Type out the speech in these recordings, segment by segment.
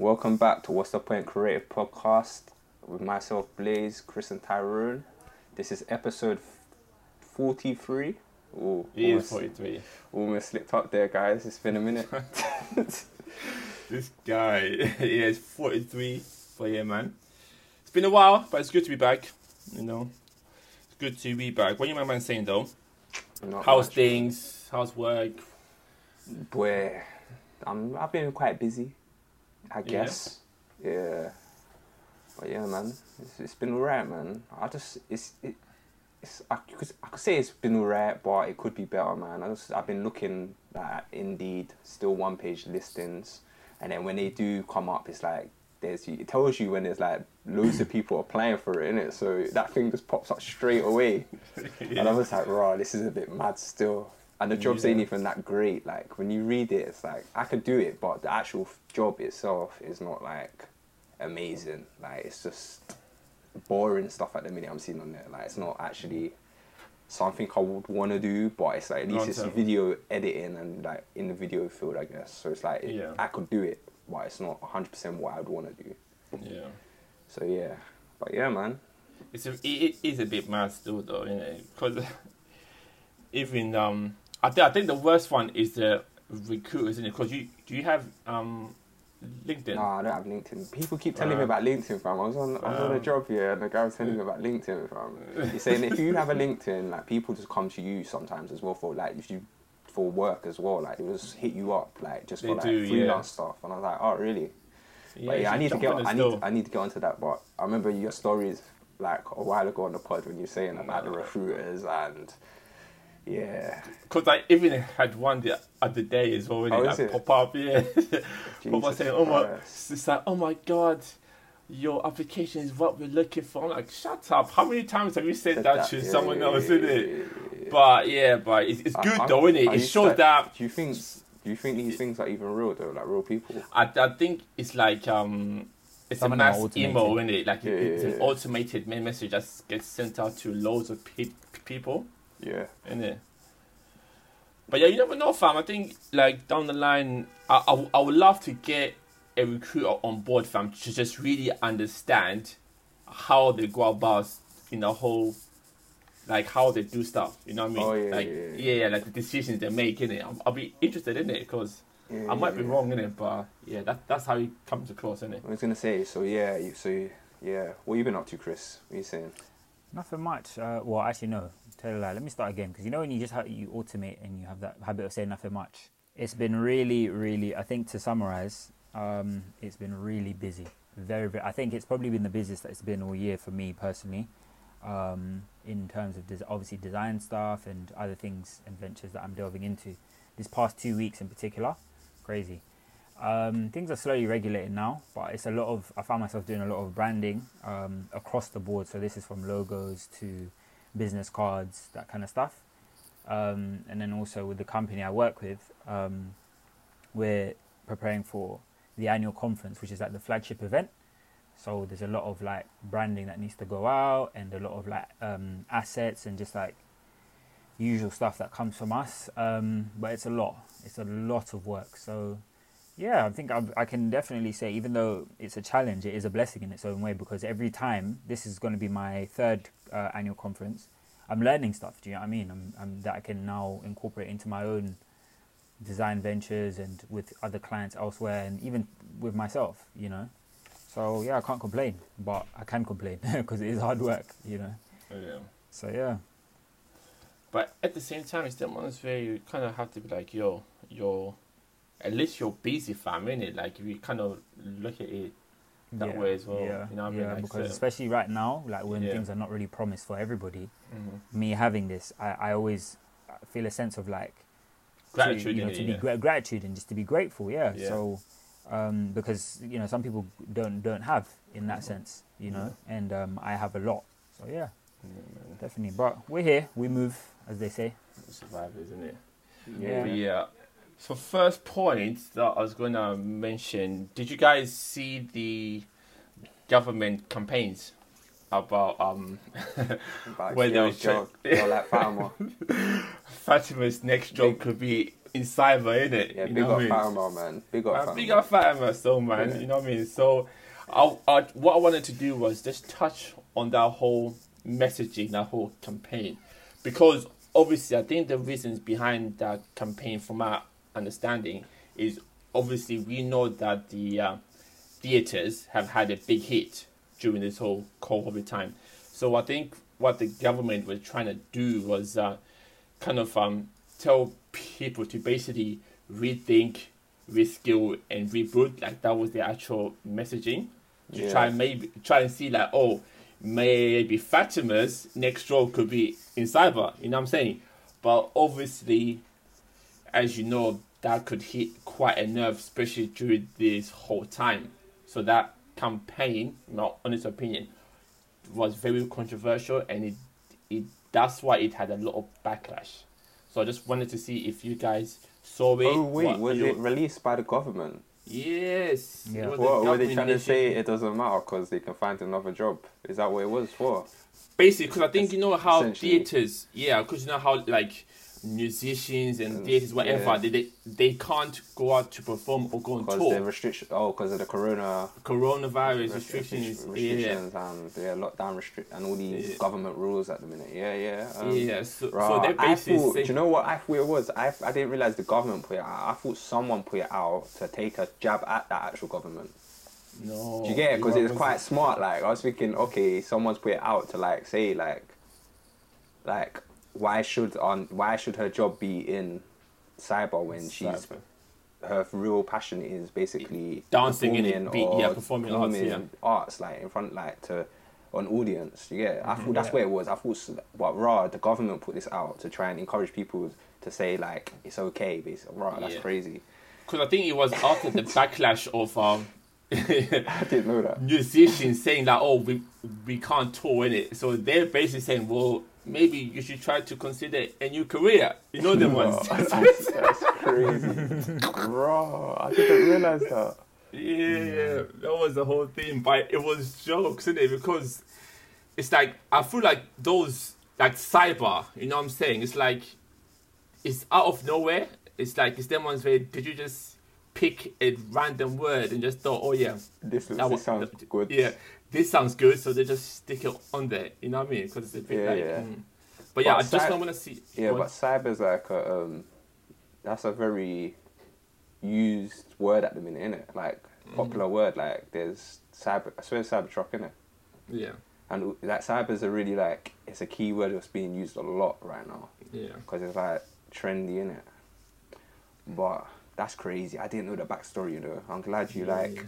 Welcome back to What's the Point Creative Podcast with myself, Blaze, Chris, and Tyrone. This is episode 43. Ooh, It is almost, 43. almost slipped up there, guys. It's been a minute. This guy he is 43. But yeah, man. It's been a while, but it's good to be back. You know, it's good to be back. What you my man saying though? Not How's much. things? How's work? Boy, I'm, I've been quite busy, I guess. Yeah. But yeah, man, it's, it's been alright, man. I just it's it, it's I could I could say it's been alright, but it could be better, man. I just I've been looking at Indeed, still one page listings, and then when they do come up, it's like there's it tells you when there's like loads of people applying for it, innit? So that thing just pops up straight away. And I was like, raw, this is a bit mad still. And the jobs ain't Yeah. even that great. Like when you read it, it's like I could do it, but the actual job itself is not like amazing. Like it's just boring stuff at the minute I'm seeing on there. Like it's not actually something I would want to do, but it's like at least it's video editing and like in the video field, I guess. So it's like Yeah. I could do it, but it's not 100% what I'd want to do. Yeah. So yeah, but yeah, man. It's a, it, it is a bit mad still though, you know, because even um, I think I think the worst one is the recruiters, isn't it? Because you do you have um, LinkedIn? No, I don't have LinkedIn. People keep telling me about LinkedIn, fam. I was on, I was on a um, job here, and the guy was telling me about LinkedIn, fam. He's saying if you have a LinkedIn, like people just come to you sometimes as well for like if you for work as well. Like they just hit you up, like just for like do, freelance yeah. stuff. And I was like, oh really? but yeah, I need to get, I need. I need to get onto that. But I remember your stories like a while ago on the pod when you were saying about the recruiters and yeah, Because I even had one the other day as well, when Oh, it is like, it? pop up, yeah. pop up Jesus saying, "Oh my," Christ. it's like, "Oh my god, your application is what we're looking for." I'm like, "Shut up! How many times have you said Said that, to yeah, someone yeah, else, yeah, isn't yeah, it?" yeah, yeah. But yeah, but it's, it's good I- though, isn't it? I It used shows to- that. Do you think? Do you think these things are even real though? Like real people? I, I think it's like um, it's Some a of them are mass automated. email, isn't it? Like Yeah, it's yeah, an yeah. automated mail message that gets sent out to loads of pe- people. Yeah. in it. But yeah, you never know, fam. I think like down the line, I, I, I would love to get a recruiter on board, fam, to just really understand how they go about in the whole, like how they do stuff. You know what I mean? Oh, yeah, like yeah, yeah. yeah, yeah, like the decisions they make in it. I'll, I'll be interested in it because I might be wrong in it, but yeah, that that's how it comes across, in it. I was gonna say, so yeah, so yeah, what you been up to, Chris? What you saying? Nothing much. Uh, well, actually, no. Tell a lie. Let me start again because you know when you just ha- you automate and you have that habit of saying nothing much. It's been really, really. I think to summarize, um, it's been really busy. Very, very. I think it's probably been the busiest that it's been all year for me personally, um, in terms of des- obviously design stuff and other things and ventures that I'm delving into. This past two weeks in particular, crazy. Um, things are slowly regulating now, but it's a lot of. I found myself doing a lot of branding um, across the board. So this is from logos to business cards, that kind of stuff. Um, and then also with the company I work with, um, we're preparing for the annual conference, which is like the flagship event. So there's a lot of like branding that needs to go out, and a lot of like um, assets and just like usual stuff that comes from us. Um, but it's a lot. It's a lot of work. So yeah, I think I've, I can definitely say, even though it's a challenge, it is a blessing in its own way because every time this is going to be my third uh, annual conference, I'm learning stuff. Do you know what I mean? I'm, I'm that I can now incorporate into my own design ventures and with other clients elsewhere, and even with myself. You know, so yeah, I can't complain, but I can complain because it is hard work. You know, Yeah. so yeah. But at the same time, it's the ones where you kind of have to be like, yo, you're, at least you're busy, fam, innit? Like, if you kind of look at it that way as well. Yeah, you know what I mean? yeah, Like, because so- especially right now, like when Yeah. things are not really promised for everybody, Mhm. me having this, I, I always feel a sense of like to, Gratitude you know, to be yeah. gra- gratitude and just to be grateful. Yeah. Yeah. So, um, because you know some people don't don't have in that sense, you know, and um, I have a lot. So yeah, Yeah, definitely. But we're here. We move, as they say. Survivors, isn't it? Yeah. Yeah. So first point that I was going to mention, did you guys see the government campaigns about um Whether yo, it's yo, yo, like Farmer. Fatima's next job Big- could be in cyber, innit? Yeah, You big know what I up? Paramount, man. Big up Uh, big up Fatima, so man, Yeah. you know what I mean. So, I, I, what I wanted to do was just touch on that whole messaging, that whole campaign, because obviously I think the reasons behind that campaign, from my understanding, is obviously we know that the uh, theaters have had a big hit during this whole COVID time. So I think what the government was trying to do was uh, kind of um, tell people to basically rethink, reskill, and reboot. Like that was the actual messaging to Yeah. try and maybe try and see like oh maybe Fatima's next role could be in cyber. You know what I'm saying? But obviously, as you know, that could hit quite a nerve, especially during this whole time. So that campaign, in my honest opinion, was very controversial, and it, it that's why it had a lot of backlash. So I just wanted to see if you guys saw it. Oh wait, what was your- it released by the government? Yes. Yeah. was a What were they trying to say? It doesn't matter because they can find another job. Is that what it was for? Basically, because I think you know how theaters, yeah, because you know how like musicians and theaters, whatever, yeah. they, they they can't go out to perform or go on Because the restriction. Oh, because of the corona Coronavirus rest- restrictions, yeah, and yeah, lockdown restrict and all these Yeah. government rules at the minute. Yeah, yeah. um, yeah. So, so I thought, do you know what I thought it was? I, I didn't realize the government put it out. I thought someone put it out to take a jab at that actual government. no. Do you get it? Because it's was quite smart. Like I was thinking, okay, someone's put it out to like say like, like why should on why should her job be in cyber when she's her real passion is basically Dancing in it, performing be- or yeah, performing arts, yeah. arts like in front like to an audience. Get it? I thought that's Yeah. where it was. I thought, but raw the government put this out to try and encourage people to say like it's okay. Basically, raw that's Yeah. crazy. Because I think it was after the backlash of um, I didn't know that. musicians saying that oh we we can't tour in it. So they're basically saying well maybe you should try to consider a new career. You know them ones. that's, that's crazy, bro. I didn't realize that. Yeah, that was the whole thing. But it was jokes, isn't it? Because it's like I feel like those like cyber. You know what I'm saying? It's like it's out of nowhere. It's like it's them ones where did you just pick a random word and just thought, oh yeah, This, that this was- sounds good. yeah, this sounds good, so they just stick it on there. You know what I mean? Because it's a bit Yeah, like. yeah. mm. But yeah, But I just cy- don't want to see. Yeah, but cyber's like a, um, that's a very used word at the minute, isn't it? Like popular word. Like there's cyber. I swear, Cybertruck, innit? yeah, And like cyber's a really like it's a key word that's being used a lot right now yeah. because it's like trendy, innit? But that's crazy. I didn't know the backstory. You know, I'm glad you like Yeah.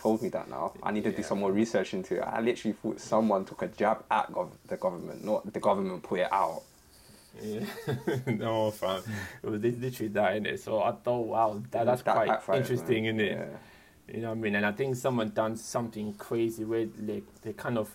Told me that now. I need to do some more research into it. I literally thought someone took a jab at gov- the government, not the government put it out. Yeah, no, fam. It was literally that in it. So I thought, wow, that, that's That quite interesting, isn't it? Yeah. You know what I mean? And I think someone done something crazy where they, they kind of,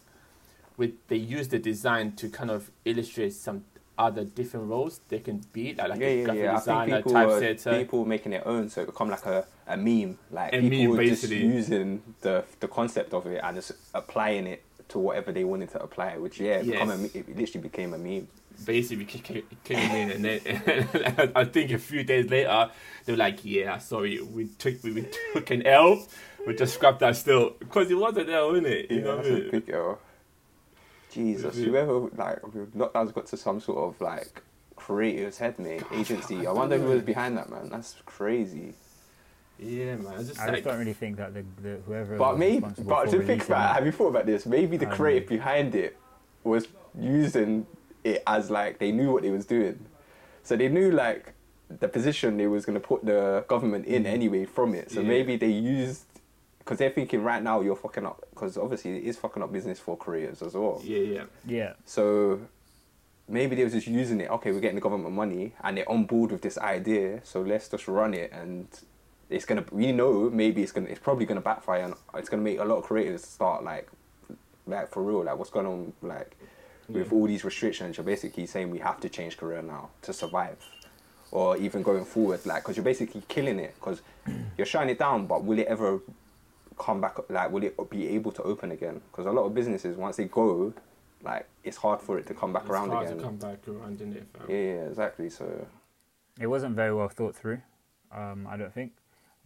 with they use the design to kind of illustrate some other different roles they can be, like, like yeah, a yeah, graphic yeah. Designer, think people, typesetter. people making their own, so it become like a, a meme. Like A people meme, just using the the concept of it and just applying it to whatever they wanted to apply it. Which yeah, it, become a, it literally became a meme. basically ca- ca- came in and then I think a few days later they were like, yeah, sorry, we took we, we took an L, we just scrapped that still because it was an L, innit? it? You Yeah, know what I mean? Big L. Jesus, whoever like lockdown's got to some sort of like creative's head, mate, agency. I wonder who was behind that, man. That's crazy. Yeah, man. It's just I like just don't really think that the, the whoever. But was maybe, but to think about, it, it- have you thought about this? Maybe the Um, creative behind it was using it as like they knew what they was doing, so they knew like the position they was gonna put the government in anyway from it. So Yeah. maybe they used because they're thinking right now you're fucking up because obviously it is fucking up business for creators as well. yeah, yeah. Yeah, So maybe they were just using it. Okay, we're getting the government money, and they're on board with this idea. So let's just run it, and it's gonna. We know maybe it's gonna. It's probably gonna backfire, and it's gonna make a lot of creators start like, like for real. Like what's going on? Like with all these restrictions, you're basically saying we have to change career now to survive, or even going forward. Like because you're basically killing it because you're shutting it down. But will it ever? Come back like will it be able to open again because a lot of businesses once they go like it's hard for it to come back It's around hard again to come back around, isn't it? yeah, yeah exactly so it wasn't very well thought through. Um, I don't think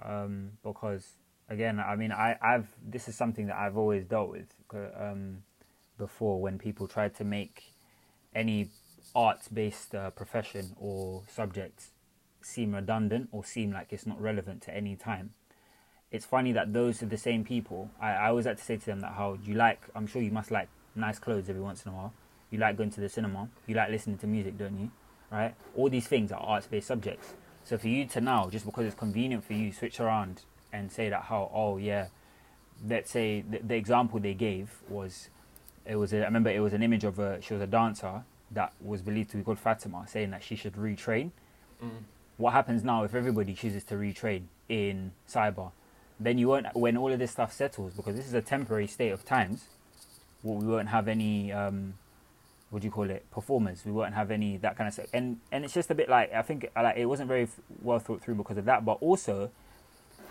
um, because again, I mean, I, I've this is something that I've always dealt with um, before when people tried to make any arts-based uh, profession or subject seem redundant or seem like it's not relevant to any time. It's funny that those are the same people. I, I always like to say to them that how you like. I'm sure you must like nice clothes every once in a while. You like going to the cinema. You like listening to music, don't you? Right? All these things are arts-based subjects. So for you to now, just because it's convenient for you, switch around and say that how oh yeah, let's say the, the example they gave was it was a, I remember it was an image of a she was a dancer that was believed to be called Fatima, saying that she should retrain. Mm. What happens now if everybody chooses to retrain in cyber? Then you won't when all of this stuff settles because this is a temporary state of times. We won't have any um, what do you call it performers. We won't have any that kind of stuff. And and it's just a bit like I think like it wasn't very well thought through because of that. But also,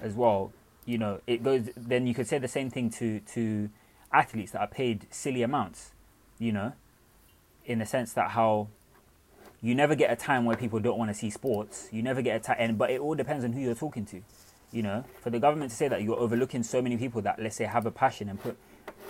as well, you know, it goes. Then you could say the same thing to to athletes that are paid silly amounts. You know, in the sense that how you never get a time where people don't want to see sports. You never get a time, but it all depends on who you're talking to. You know, for the government to say that you're overlooking so many people that let's say have a passion and put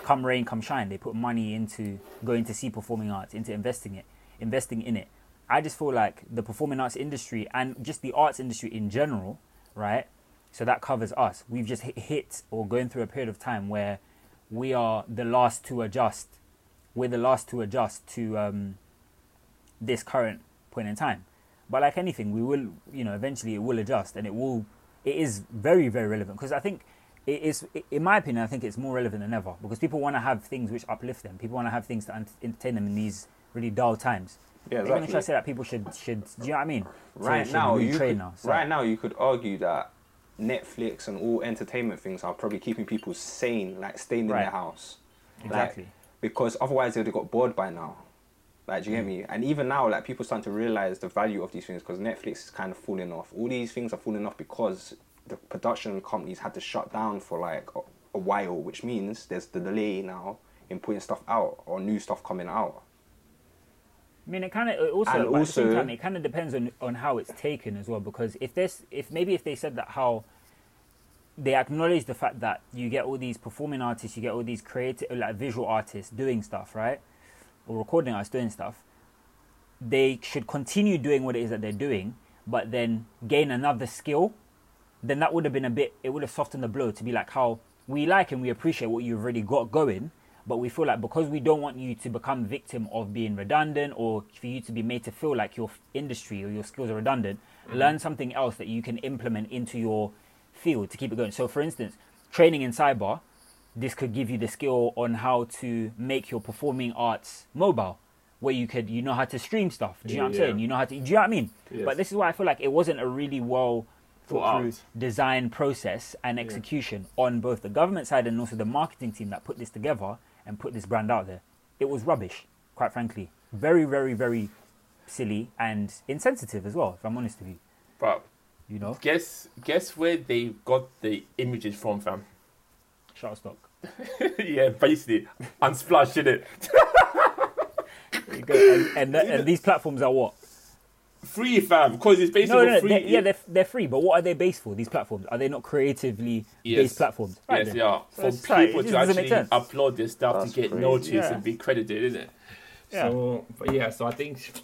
come rain, come shine, they put money into going to see performing arts, into investing it, investing in it. I just feel like the performing arts industry and just the arts industry in general, right? So that covers us. We've just hit or going through a period of time where we are the last to adjust. We're the last to adjust to um, this current point in time. But like anything, we will, you know, eventually it will adjust and it will. It is very, very relevant because I think it is, in my opinion, I think it's more relevant than ever because people want to have things which uplift them. People want to have things to entertain them in these really dull times. Yeah, exactly. To try to say that people should should. Do you know what I mean? Right so now, you could, now, so. right now, you could argue that Netflix and all entertainment things are probably keeping people sane, like staying in right. their house. Exactly. Like, because otherwise they'd have got bored by now. Like, do you mm. get me? And even now, like people starting to realize the value of these things because Netflix is kind of falling off. All these things are falling off because the production companies had to shut down for like a, a while, which means there's the delay now in putting stuff out or new stuff coming out. I mean, it kind of also, and also time, it kind of depends on, on how it's taken as well. Because if this, if maybe if they said that how they acknowledge the fact that you get all these performing artists, you get all these creative, like visual artists doing stuff, right, or recording artists doing stuff, they should continue doing what it is that they're doing, but then gain another skill then that would have been a bit, it would have softened the blow to be like how we like and we appreciate what you've already got going, but we feel like because we don't want you to become victim of being redundant or for you to be made to feel like your industry or your skills are redundant, mm-hmm. learn something else that you can implement into your field to keep it going. So, for instance, training in cyber, this could give you the skill on how to make your performing arts mobile where you could you know how to stream stuff. Do you know what I'm saying? You know how to do you know what I mean? Yes. But this is why I feel like it wasn't a really well thought through design process and execution yeah. on both the government side and also the marketing team that put this together and put this brand out there. It was rubbish, quite frankly. Very, very, very silly and insensitive as well, if I'm honest with you. But you know, guess guess where they got the images from, fam? Shutterstock. yeah, basically, Unsplash, it. and, and, and these platforms are what? free, fam, because it's based no, no, free. They're, yeah, they're, they're free, but what are they based for? These platforms are they not creatively yes. based platforms? Right, yes, then. they are. So for people to actually upload their stuff That's to get crazy. noticed yeah. and be credited, isn't it? Yeah. So, but yeah, so I think.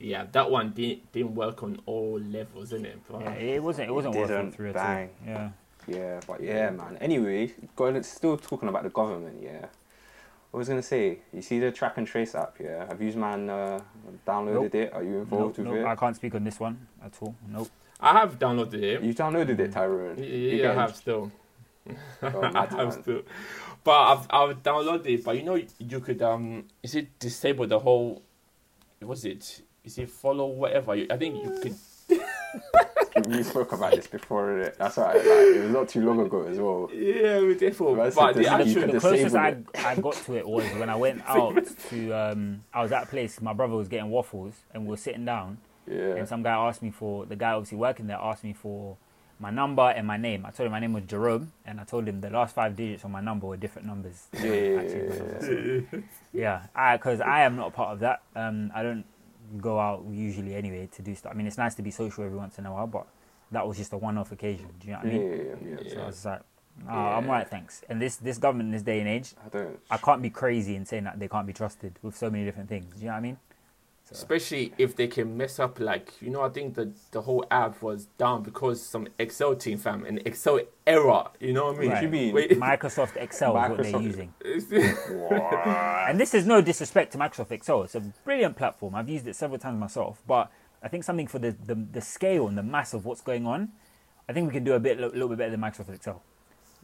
Yeah, that one didn't didn't work on all levels, isn't it? But yeah, it wasn't. It wasn't working through bang. at all. Yeah. Yeah, but yeah, man. Anyway, going still talking about the government. Yeah, I was gonna say, you see the track and trace app, yeah? Have you man uh, downloaded nope. it? Are you involved nope, with nope. it? I can't speak on this one at all. Nope. I have downloaded it. You downloaded it, Tyrone? Yeah, yeah I have still. Oh, I have still. But I've I've downloaded it. But you know, you could um, is it disable the whole? Was it? Is it follow whatever? I think you could we spoke about this before. That's right. Like, it was not too long ago as well. Yeah, we definitely. But, but the, actual, the closest I, I got to it was when I went out to. Um, I was at a place. My brother was getting waffles, and we were sitting down. Yeah. And some guy asked me for the guy obviously working there asked me for my number and my name. I told him my name was Jerome, and I told him the last five digits on my number were different numbers. Yeah, yeah, yeah. Because I, I am not part of that. Um, I don't go out usually anyway to do stuff. I mean, it's nice to be social every once in a while, but that was just a one-off occasion. Do you know what I mean? yeah, yeah. yeah. So I was like, oh, Yeah. I'm right, thanks. And this this government in this day and age, I don't. I can't be crazy in saying that they can't be trusted with so many different things. Do you know what I mean? So, Especially if they can mess up, like you know, I think the the whole app was down because some Excel team fam an Excel error. You know what I mean? Right. you mean? Wait, Microsoft Excel is what they're using. And this is no disrespect to Microsoft Excel. It's a brilliant platform. I've used it several times myself. But I think something for the, the, the scale and the mass of what's going on, I think we can do a bit, a little bit better than Microsoft Excel.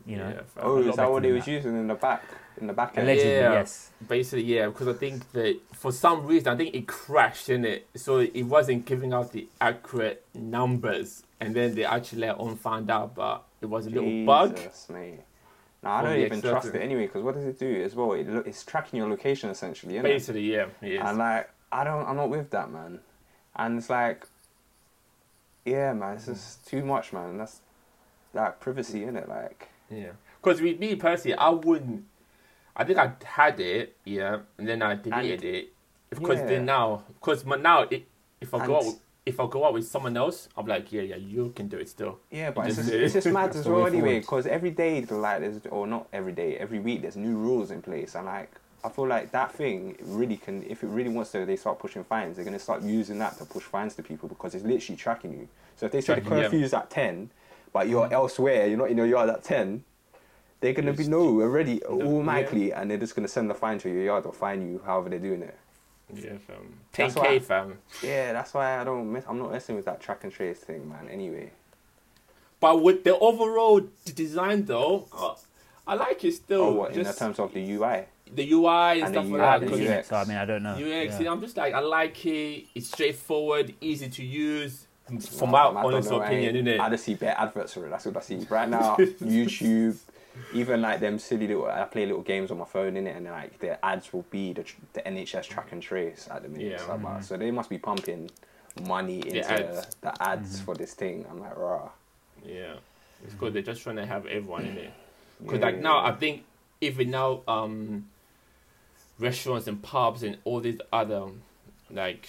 You know, Yeah, oh, is that what he was that. using in the back? In the back end? allegedly, Yeah. yes. Basically, yeah, because I think that for some reason I think it crashed in it, so it wasn't giving out the accurate numbers, and then they actually let on found out, but it was a little bug. Jesus, mate. Nah, I don't even Excel trust it anyway. Because what does it do as well? It lo- it's tracking your location essentially, innit? Basically, yeah, it is. And like, I don't, I'm not with that, man. And it's like, yeah, man, it's just too much, man. That's like privacy, innit? Like, Yeah, because with me personally, I wouldn't. I think I had it, yeah, and then I deleted it because Yeah. then now, because now it, if I go out, with, if I go out with someone else, I'm like, yeah, yeah, you can do it still. yeah, but it's just, it's just mad as well anyway. Because every day, like, there's or not every day, every week, there's new rules in place, and like. I feel like that thing really can, if it really wants to, they start pushing fines. They're gonna start using that to push fines to people because it's literally tracking you. So if they say the Tracking, yeah. at ten, but you're elsewhere, you're not in your yard at ten, they're gonna be no already No, automatically, and they're just gonna send the fine to your yard or fine you, however they're doing it. Yeah, fam. That's 10k, fam. Yeah, that's why I don't. Mess, I'm not messing with that track and trace thing, man. Anyway, But with the overall design, though, uh, I like it still. oh, what in terms of the UI? the UI and, And the stuff UI, like I that. the haven't 'cause seen UX. so I mean, I don't know. UX, Yeah. I'm just like, I like it. It's straightforward, easy to use. From my man, I don't honest opinion, ain't- innit? I just see better adverts for it. That's what I see right now. YouTube, even like them silly little. I play little games on my phone in it, and like the ads will be the, the NHS track and trace at the minute. Yeah. So, like, so they must be pumping money into ads. the ads for this thing. I'm like, rah. Yeah, it's good. They're just trying to have everyone in it. Because Yeah. like now, I think even now, um, restaurants and pubs and all these other like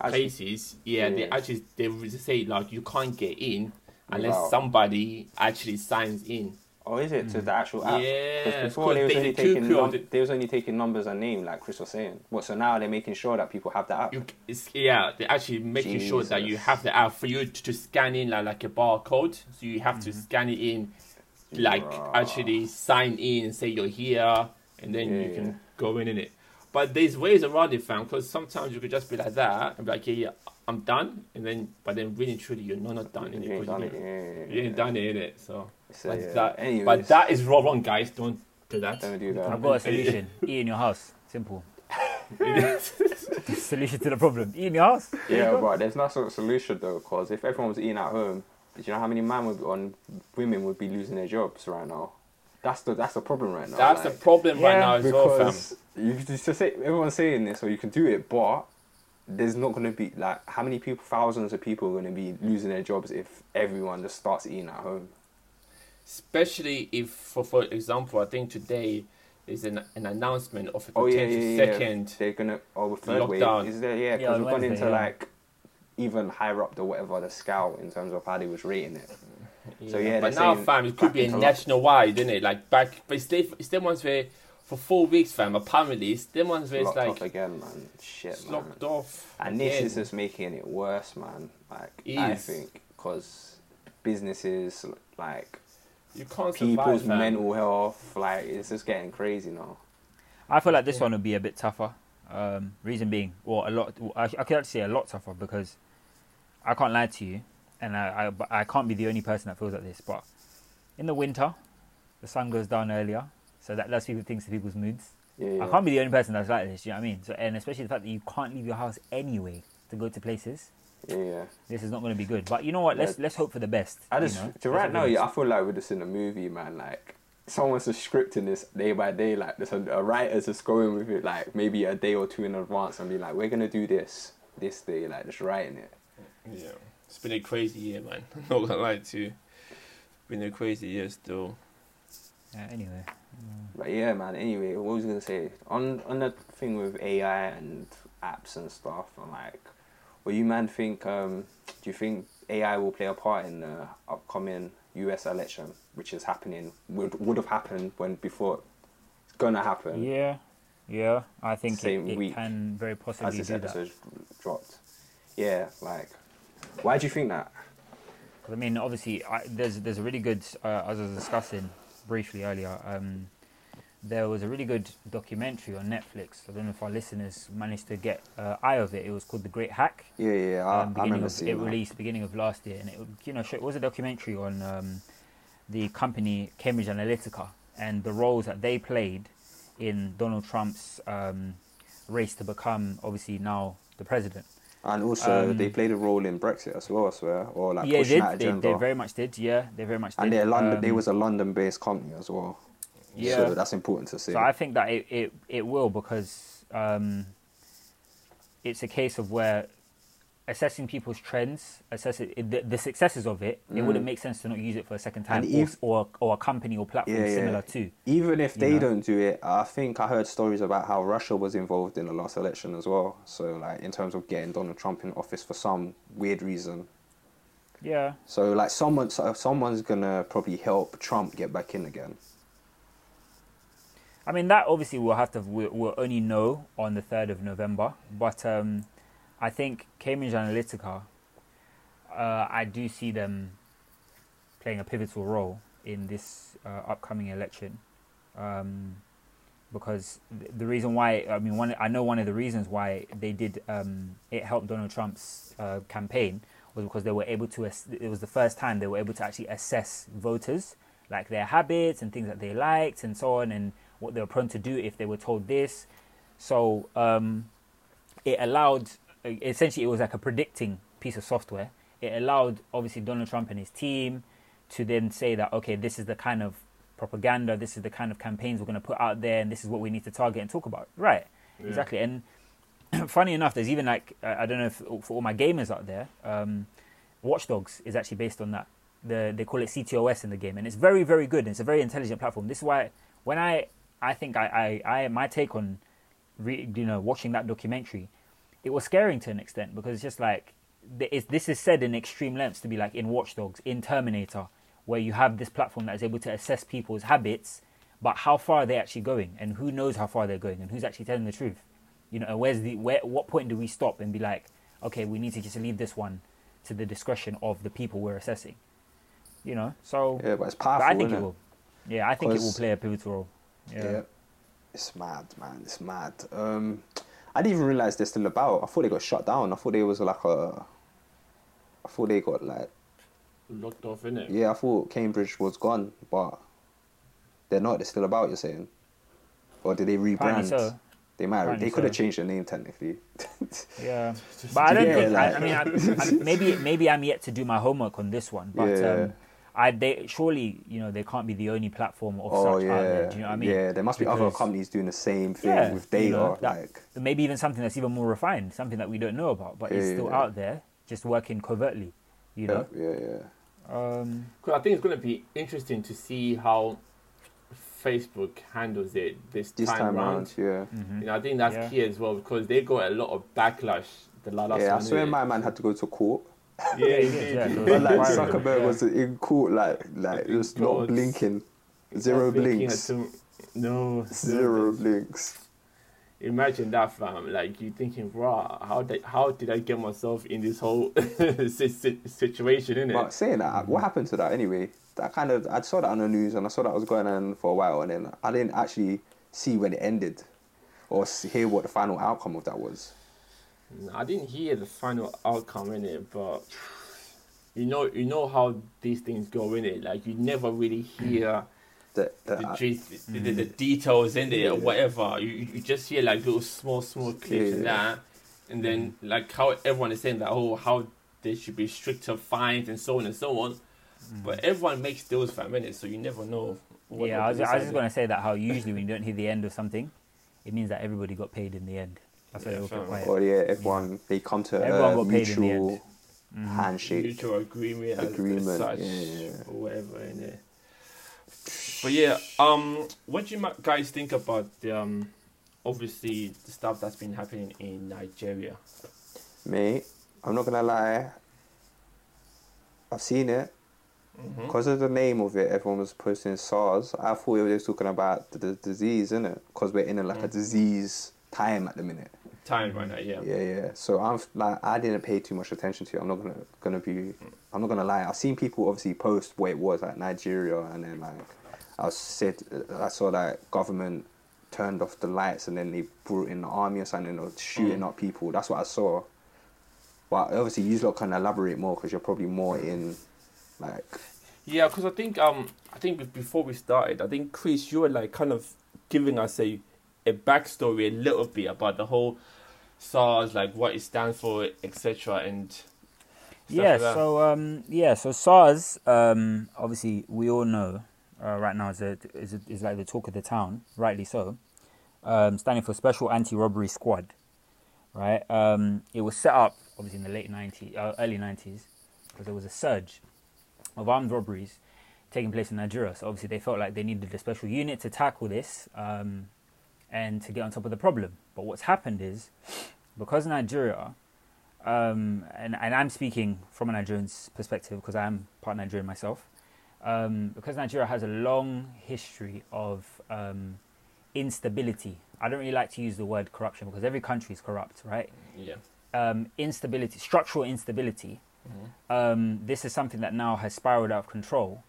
places, yeah, they actually they say like you can't get in unless Without- somebody actually signs in. Oh, is it to the actual app? Yeah, before they was only taking num- cool. they was only taking numbers and name, like Chris was saying. What? So now they're making sure that people have the app. You, it's, yeah, they're actually making sure that you have the app for you to, to scan in like, like a barcode. So you have to Mm-hmm. scan it in, like Bruh. actually sign in and say you're here, and then you Yeah. can go in in it. But there's ways around it, fam. Because sometimes you could just be like that and be like, yeah, yeah, I'm done, and then but then really truly you're not, not done. You innit? ain't 'Cause done you it. didn't- Yeah, yeah, You ain't done it in it. So, So, but yeah. that, Anyways, but that is wrong, wrong, guys. Don't do that. Don't do that. I've got a solution. Eat in your house. Simple. solution to the problem. Eat in your house. There you Yeah, go. but there's no sort of solution though, because if everyone was eating at home, do you know how many men would on women would be losing their jobs right now? That's the that's the problem right now. That's the like, problem right now as well, fam. because you just say everyone's saying this, or you can do it, but there's not going to be like how many people, thousands of people, are going to be losing their jobs if everyone just starts eating at home. especially if, for for example, I think today is an, an announcement of a Oh yeah, potential yeah, yeah. second. They're gonna oh the third lockdown. wave is there? Yeah, Yeah, because on we've gone into yeah. like even higher up the whatever the scale in terms of how they was rating it. So, yeah, but now, fam, it could be a into lock- national wide, isn't it? Like back, but it's them, it's them ones where for four weeks, fam. Apparently, it's them ones where it's locked like off again, man. Shit, man. locked off. And this again. is just making it worse, man. Like It I is. think because businesses, like you can't people's survive, mental health, like it's just getting crazy now. I feel like this Yeah. one would be a bit tougher. Um, reason being, well, a lot. well, I, I could actually say a lot tougher because I can't lie to you, and I, I, I can't be the only person that feels like this. But in the winter, the sun goes down earlier, so that does people things to people's moods. Yeah, yeah. I can't be the only person that's like this. You know what I mean? So, and especially the fact that you can't leave your house anyway to go to places. yeah, yeah. This is not going to be good. But you know what? Let's Yeah. let's hope for the best. I you just know? to right now, yeah, I feel like we're just in a movie, man. Like someone's just scripting this day by day. Like there's a, a writer's just going with it, like maybe a day or two in advance, and be like, we're gonna do this this day, like just writing it. Yeah, it's been a crazy year, man. I'm not gonna lie to you. It's been a crazy year still. Yeah, anyway. But yeah, man. Anyway, what was I gonna say on on the thing with AI and apps and stuff? And like, well, you man think? Um, do you think AI will play a part in the upcoming U.S. election, which is happening? Would would have happened when before it's gonna happen Yeah, yeah. I think it, Same it week can very as possibly this do that. episode dropped. Yeah, like, why do you think that? I mean, obviously, I, there's there's a really good. Uh, as I was discussing briefly earlier, um, there was a really good documentary on Netflix. I don't know if our listeners managed to get uh, eye of it. It was called The Great Hack. Yeah, yeah, I, um, I beginning remember of, seeing it that. released beginning of last year, and it you know it was a documentary on um, the company Cambridge Analytica and the roles that they played in Donald Trump's um, race to become obviously now the president. And also, Um, they played a role in Brexit as well, I swear, or like yeah, pushing that They, agenda. they very much did. Yeah, they very much did. and they're London. they Um, was a London-based company as well. Yeah. so that's important to say. So I think that it, it, it will because um, it's a case of where assessing people's trends, assessing the, the successes of it, it wouldn't make sense to not use it for a second time, Mm. Or, if- or or a company or platform Yeah, yeah. similar to. Even if they know. don't do it, I think I heard stories about how Russia was involved in the last election as well. So like in terms of getting Donald Trump in office for some weird reason. Yeah, So like someone, so someone's gonna probably help Trump get back in again. I mean that obviously we'll have to we'll, we'll only know on the third of November, but um, I think Cambridge Analytica, uh, I do see them playing a pivotal role in this uh, upcoming election, um, because the reason why I mean one I know one of the reasons why they did um, it helped Donald Trump's uh, campaign was because they were able to it was the first time they were able to actually assess voters like their habits and things that they liked and so on and what they were prone to do if they were told this. So um, it allowed essentially it was like a predicting piece of software. It allowed obviously donald trump and his team to then say that okay this is the kind of propaganda this is the kind of campaigns we're going to put out there and this is what we need to target and talk about. Right. Yeah. exactly. And funny enough there's even like i don't know if for all my gamers out there um, watch dogs is actually based on that. The, they call it ctOS in the game and it's very very good it's a very intelligent platform. This is why when i i think i i, I my take on re, you know watching that documentary it was scaring to an extent because it's just like this is said in extreme lengths to be like in Watch Dogs, in Terminator, where you have this platform that is able to assess people's habits, but how far are they actually going, and who knows how far they're going, and who's actually telling the truth, you know, and where's the where what point do we stop and be like, okay, we need to just leave this one to the discretion of the people we're assessing, you know, so Yeah, but it's but powerful. I think innit? it will, yeah, I think it will play a pivotal role, Yeah. It's mad, man. It's mad. Um, I didn't even realize they're still about. I thought they got shut down. I thought they was like a. I thought they got like Locked off, innit? yeah. I thought Cambridge was gone, but they're not. They're still about. You're saying, or did they rebrand? so. They might. Apparently they could have so. changed the name technically. Yeah, but I don't Yeah, think. I, I mean, I, I, maybe maybe I'm yet to do my homework on this one, but Yeah. um, I they surely you know they can't be the only platform of oh such yeah, out there. Do you know what I mean? yeah. There must be other companies doing the same thing Yeah, with you data. know, that- like Maybe even something that's even more refined, something that we don't know about, but it's still yeah. out there, just working covertly. You know. yeah, yeah, yeah. Um, Because I think it's going to be interesting to see how Facebook handles it this, This time, time round. around, yeah. mhm. You know, I think that's Yeah. key as well because they got a lot of backlash the last yeah, I swear my man had to go to court. Yeah, Yeah, he he did, did. yeah. But like Zuckerberg Yeah. was in court, like like it was not blinking, zero blinks, all- No, zero blinks. Imagine that, fam. Like you thinking, wow, how did how did I get myself in this whole si- si- situation? In it. But saying that, what mm. happened to that anyway? That kind of I saw that on the news and I saw that was going on for a while, and then I didn't actually see when it ended, or hear what the final outcome of that was. I didn't hear the final outcome in it, but you know, you know how these things go in it. Like you never really hear mm. The, the, the, uh, the, the, the mm. details in it or Yeah. whatever. You you just hear like little small small clips and that, and then mm. like how everyone is saying that oh how there should be stricter fines and so on and so on. But everyone makes deals for a minute, so you never know. what yeah, I was, I was just going to say that how usually when you don't hear the end of something, it means that everybody got paid in the end. That's why Yeah, they all fair kept quiet. or yeah, everyone they come to Everyone a got paid in the mutual end. Mhm. handshake. mutual agreement, as- as Agreement, such, yeah, yeah, yeah. or whatever in it. But yeah, um, what do you guys think about the um, obviously the stuff that's been happening in Nigeria? Mate, I'm not gonna lie. I've seen it. Mm-hmm. Because of the name of it, everyone was posting SARS. I thought it was just talking about the, the disease, innit? Because we're in a, like a Mm. disease time at the minute. Time right now, yeah. Yeah, yeah. So I'm like, I didn't pay too much attention to it. I'm not gonna gonna be. I'm not gonna lie. I've seen people obviously post what it was like Nigeria, and then like I was said, I saw that government turned off the lights, and then they brought in the army or something, or shooting Mm. up people. That's what I saw. But obviously, you lot can elaborate more because you're probably more in, like, Yeah, because I think um I think before we started, I think Chris, you were like kind of giving us a a backstory a little bit about the whole SARS, like what it stands for, etc. And Yeah, like so um, yeah, so SARS, um, obviously we all know uh, right now is a, is a, is like the talk of the town, rightly so. Um, standing for Special Anti-Robbery Squad, right? Um, it was set up obviously in the late '90s, uh, early '90s, because there was a surge of armed robberies taking place in Nigeria. So obviously they felt like they needed a special unit to tackle this um, and to get on top of the problem. But what's happened is because Nigeria um, and, and I'm speaking from a Nigerian's perspective because I'm part Nigerian myself. Um, because Nigeria has a long history of um, instability. I don't really like to use the word corruption because every country is corrupt, right? yeah, Um, instability, structural instability. Mhm. Um, this is something that now has spiraled out of control,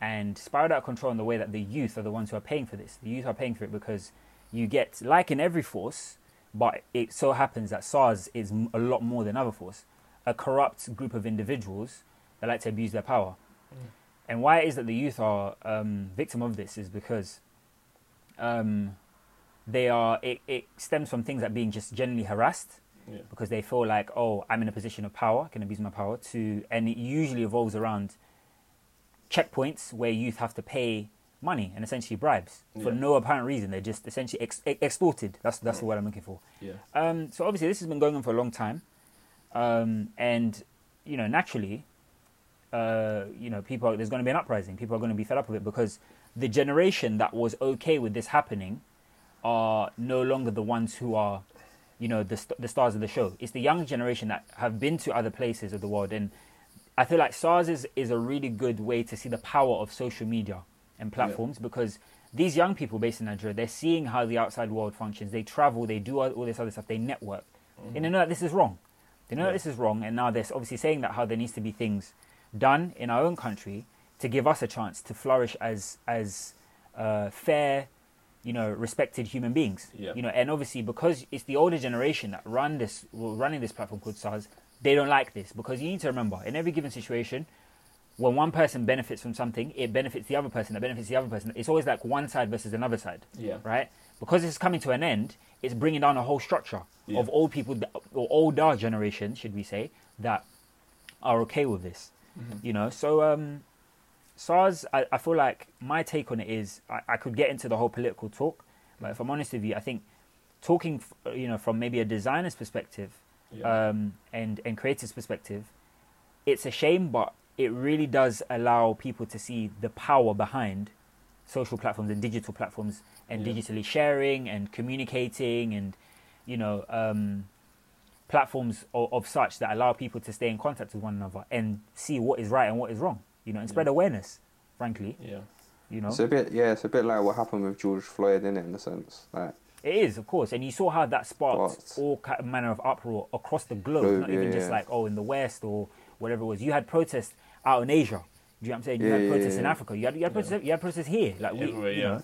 and spiraled out of control in the way that the youth are the ones who are paying for this. The youth are paying for it because you get, like in every force, but it so happens that SARS is a lot more than other force, a corrupt group of individuals that like to abuse their power. Mm. And why it is that the youth are um, victim of this is because um, they are. It, it stems from things like being just generally harassed yeah, because they feel like, oh, I'm in a position of power, I can abuse my power. To and it usually evolves around checkpoints where youth have to pay money and essentially bribes for Yeah. no apparent reason. They're just essentially ex- ex- extorted. That's that's the word I'm looking for. yeah, Um, so obviously this has been going on for a long time, um, and you know naturally, uh, you know people are, there's going to be an uprising. People are going to be fed up with it because the generation that was okay with this happening are no longer the ones who are, you know, the st- the stars of the show. It's the young generation that have been to other places of the world, and I feel like SARS is, is a really good way to see the power of social media and platforms because these young people based in Nigeria, they're seeing how the outside world functions. They travel, they do all, all this other stuff, they network. And they know that this is wrong. They know Yeah. that this is wrong, and now they're obviously saying that how there needs to be things done in our own country to give us a chance to flourish as as uh, fair, you know, respected human beings. Yeah. You know, and obviously because it's the older generation that run this, running this platform called SARS, they don't like this because you need to remember in every given situation, when one person benefits from something, it benefits the other person. That benefits the other person. It's always like one side versus another side yeah, right? Because it's coming to an end, it's bringing down a whole structure Yeah. of old people, or older generation, should we say, that are okay with this. Mm-hmm. You know, so um, SARS, I, I feel like my take on it is I, I could get into the whole political talk, but if I'm honest with you, I think talking, f- you know, from maybe a designer's perspective yeah. um, and and creator's perspective, it's a shame, but it really does allow people to see the power behind social platforms and digital platforms and Yeah. digitally sharing and communicating and you know um, platforms of, of such that allow people to stay in contact with one another and see what is right and what is wrong you know and spread Yeah. awareness frankly yeah. you know It's a bit, yeah, it's a bit like what happened with George Floyd, in it, in a sense. Like, It is, of course, and you saw how that sparked Sparked. all ki- manner of uproar across the globe, Globe, not yeah, even just yeah. like oh in the West or whatever it was. You had protests out in Asia. Do you know what I'm saying? You Yeah, had protests yeah, in yeah. Africa. You had you had protests. You had protests here. Like we, Everywhere, you yeah. know.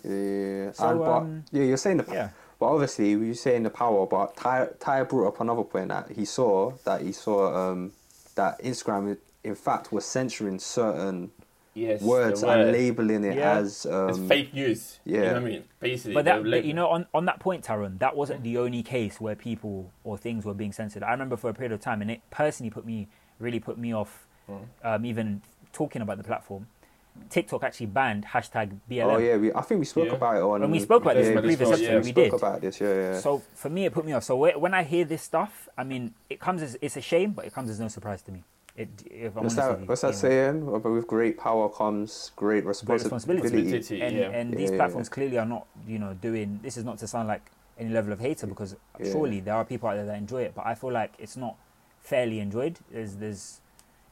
yeah, So, and, but um, yeah, you're saying the, yeah. but obviously you're saying the power. But Ty, Ty brought up another point that he saw that he saw um, that Instagram, in fact, was censoring certain Yes. words the and labeling it Yeah. as um, it's fake news. You know yeah. what I mean? Basically. But that, but, you know, on, on that point, Tyrone, that wasn't the only case where people or things were being censored. I remember for a period of time, and it personally put me, really put me off, Mm. um, even talking about the platform. TikTok actually banned hashtag BLM. Oh yeah, we, I think we spoke Yeah. about it on. When we spoke about this yeah, in the we previous spoke- episode, we we spoke did. about this. Yeah, yeah. So for me, it put me off. So when I hear this stuff, I mean, it comes as it's a shame, but it comes as no surprise to me. It, if I'm What's that? you, What's that you know. saying? But with great power comes great Great responsibility. responsibility. Responsibility, And, yeah. and these yeah, platforms clearly are not, you know, doing. This is not to sound like any level of hater because Yeah. surely there are people out there that enjoy it, but I feel like it's not fairly enjoyed. There's, there's,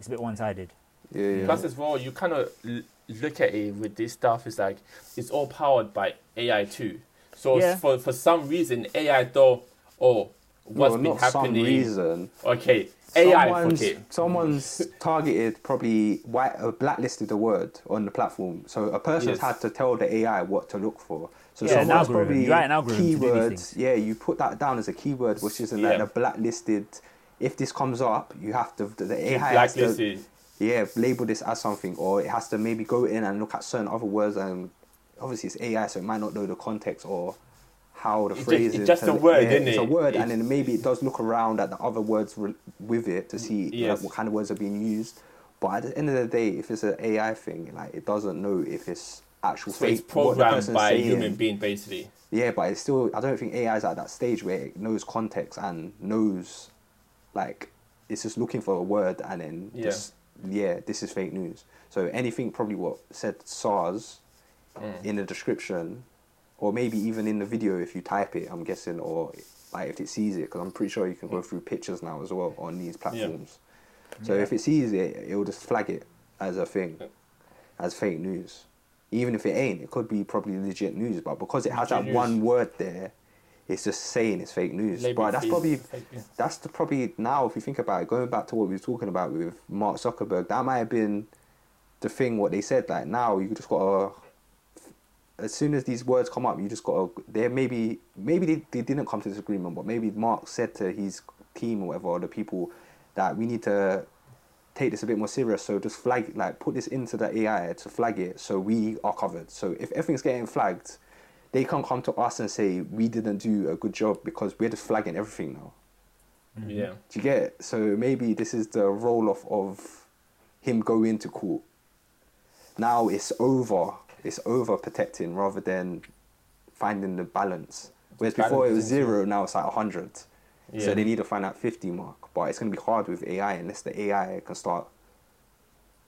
it's a bit one-sided. Yeah, yeah. Plus, as well, you kind of l- look at it with this stuff. It's like it's all powered by AI too. So Yeah. for for some reason, AI thought, oh, what's no, been not some happening? reason. Okay, AI someone's, fuck it. someone's targeted probably white, uh, blacklisted a word on the platform. So a person's Yes. had to tell the AI what to look for. So Yeah, an someone's probably You write an algorithm to do these keywords. Yeah, you put that down as a keyword, which is in Yeah. like the blacklisted. If this comes up, you have to the AI has to yeah label this as something, or it has to maybe go in and look at certain other words and obviously it's AI, so it might not know the context or how the It's phrase just- is. it's just a word, yeah, isn't it? It's a word, It's- and then maybe it does look around at the other words re- with it to see like, what kind of words are being used. But at the end of the day, if it's an AI thing, like it doesn't know if it's actual So it's fake the programmed by a human being, basically. Yeah, but it's still. I don't think AI is at that stage where it knows context and knows, like, it's just looking for a word and then Yeah. just yeah, this is fake news. So anything probably what said SARS Mm. in the description, or maybe even in the video if you type it. I'm guessing, or like if it sees it, because I'm pretty sure you can go through pictures now as well on these platforms. So Yeah. if it sees it, it will just flag it as a thing, Yeah. as fake news. Even if it ain't, it could be probably legit news. But because it has Legit that news. one word there, it's just saying it's fake news. Label but that's probably that's the probably now if you think about it, going back to what we were talking about with Mark Zuckerberg, that might have been the thing what they said. Like now you just gotta as soon as these words come up, you just gotta there maybe maybe they, they didn't come to this agreement, but maybe Mark said to his team or whatever, or the people that we need to take this a bit more serious. So just flag like put this into the AI to flag it so we are covered. So if everything's getting flagged, they can't come to us and say we didn't do a good job because we're just flagging everything now. Mm-hmm. Yeah. Do you get it? So maybe this is the roll off of him going to court. Now it's over. It's over protecting rather than finding the balance. Whereas before it was zero, now it's like 100. Yeah. So they need to find that 50 mark. But it's going to be hard with AI unless the AI can start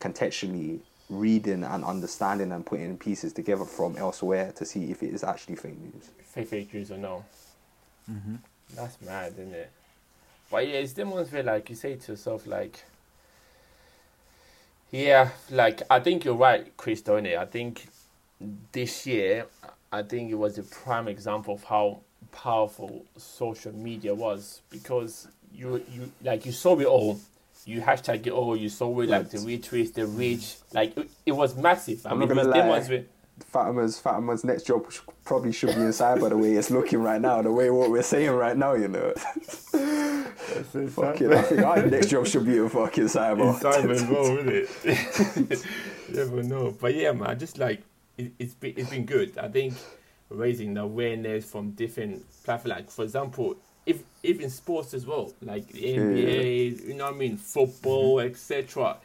contextually reading and understanding and putting pieces together from elsewhere to see if it is actually fake news. fake fake news or no. Mm-hmm. That's mad, isn't it? But yeah, it's the ones where like you say to yourself like, yeah, like I think you're right, Chris. Don't it? I think this year, I think it was a prime example of how powerful social media was because you you like you saw it all. You hashtag it all. You saw it like the retweets, the reach. Like it, it was massive. I I'm mean, not gonna lie. Fatima's Fatima's next job probably should be inside by the way it's looking right now, the way what we're saying right now, you know. fucking, I think our next job should be in fucking cyber. Inside as well, isn't it? you never know. But yeah, man, just like it, it's been it's been good. I think raising the awareness from different platforms. Like for example, if even sports as well, like the NBA, you know what I mean, football, mm-hmm. etc.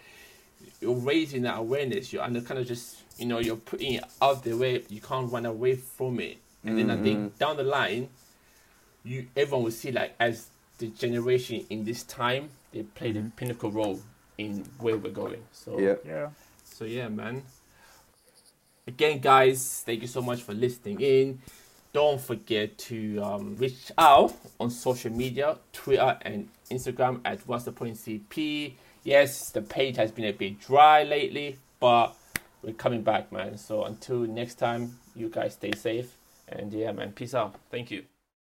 You're raising that awareness. You're and kind of just you know you're putting it out there where you can't run away from it. And then I think mm-hmm. down the line, you everyone will see like as the generation in this time they play the mm-hmm. pinnacle role in where we're going. So Yeah. Yeah. so yeah, man. Again, guys, thank you so much for listening in. Don't forget to um, reach out on social media, Twitter and Instagram at What's the Point CP. Yes, the page has been a bit dry lately, but we're coming back, man. So until next time, you guys stay safe and yeah, man. Peace out. Thank you.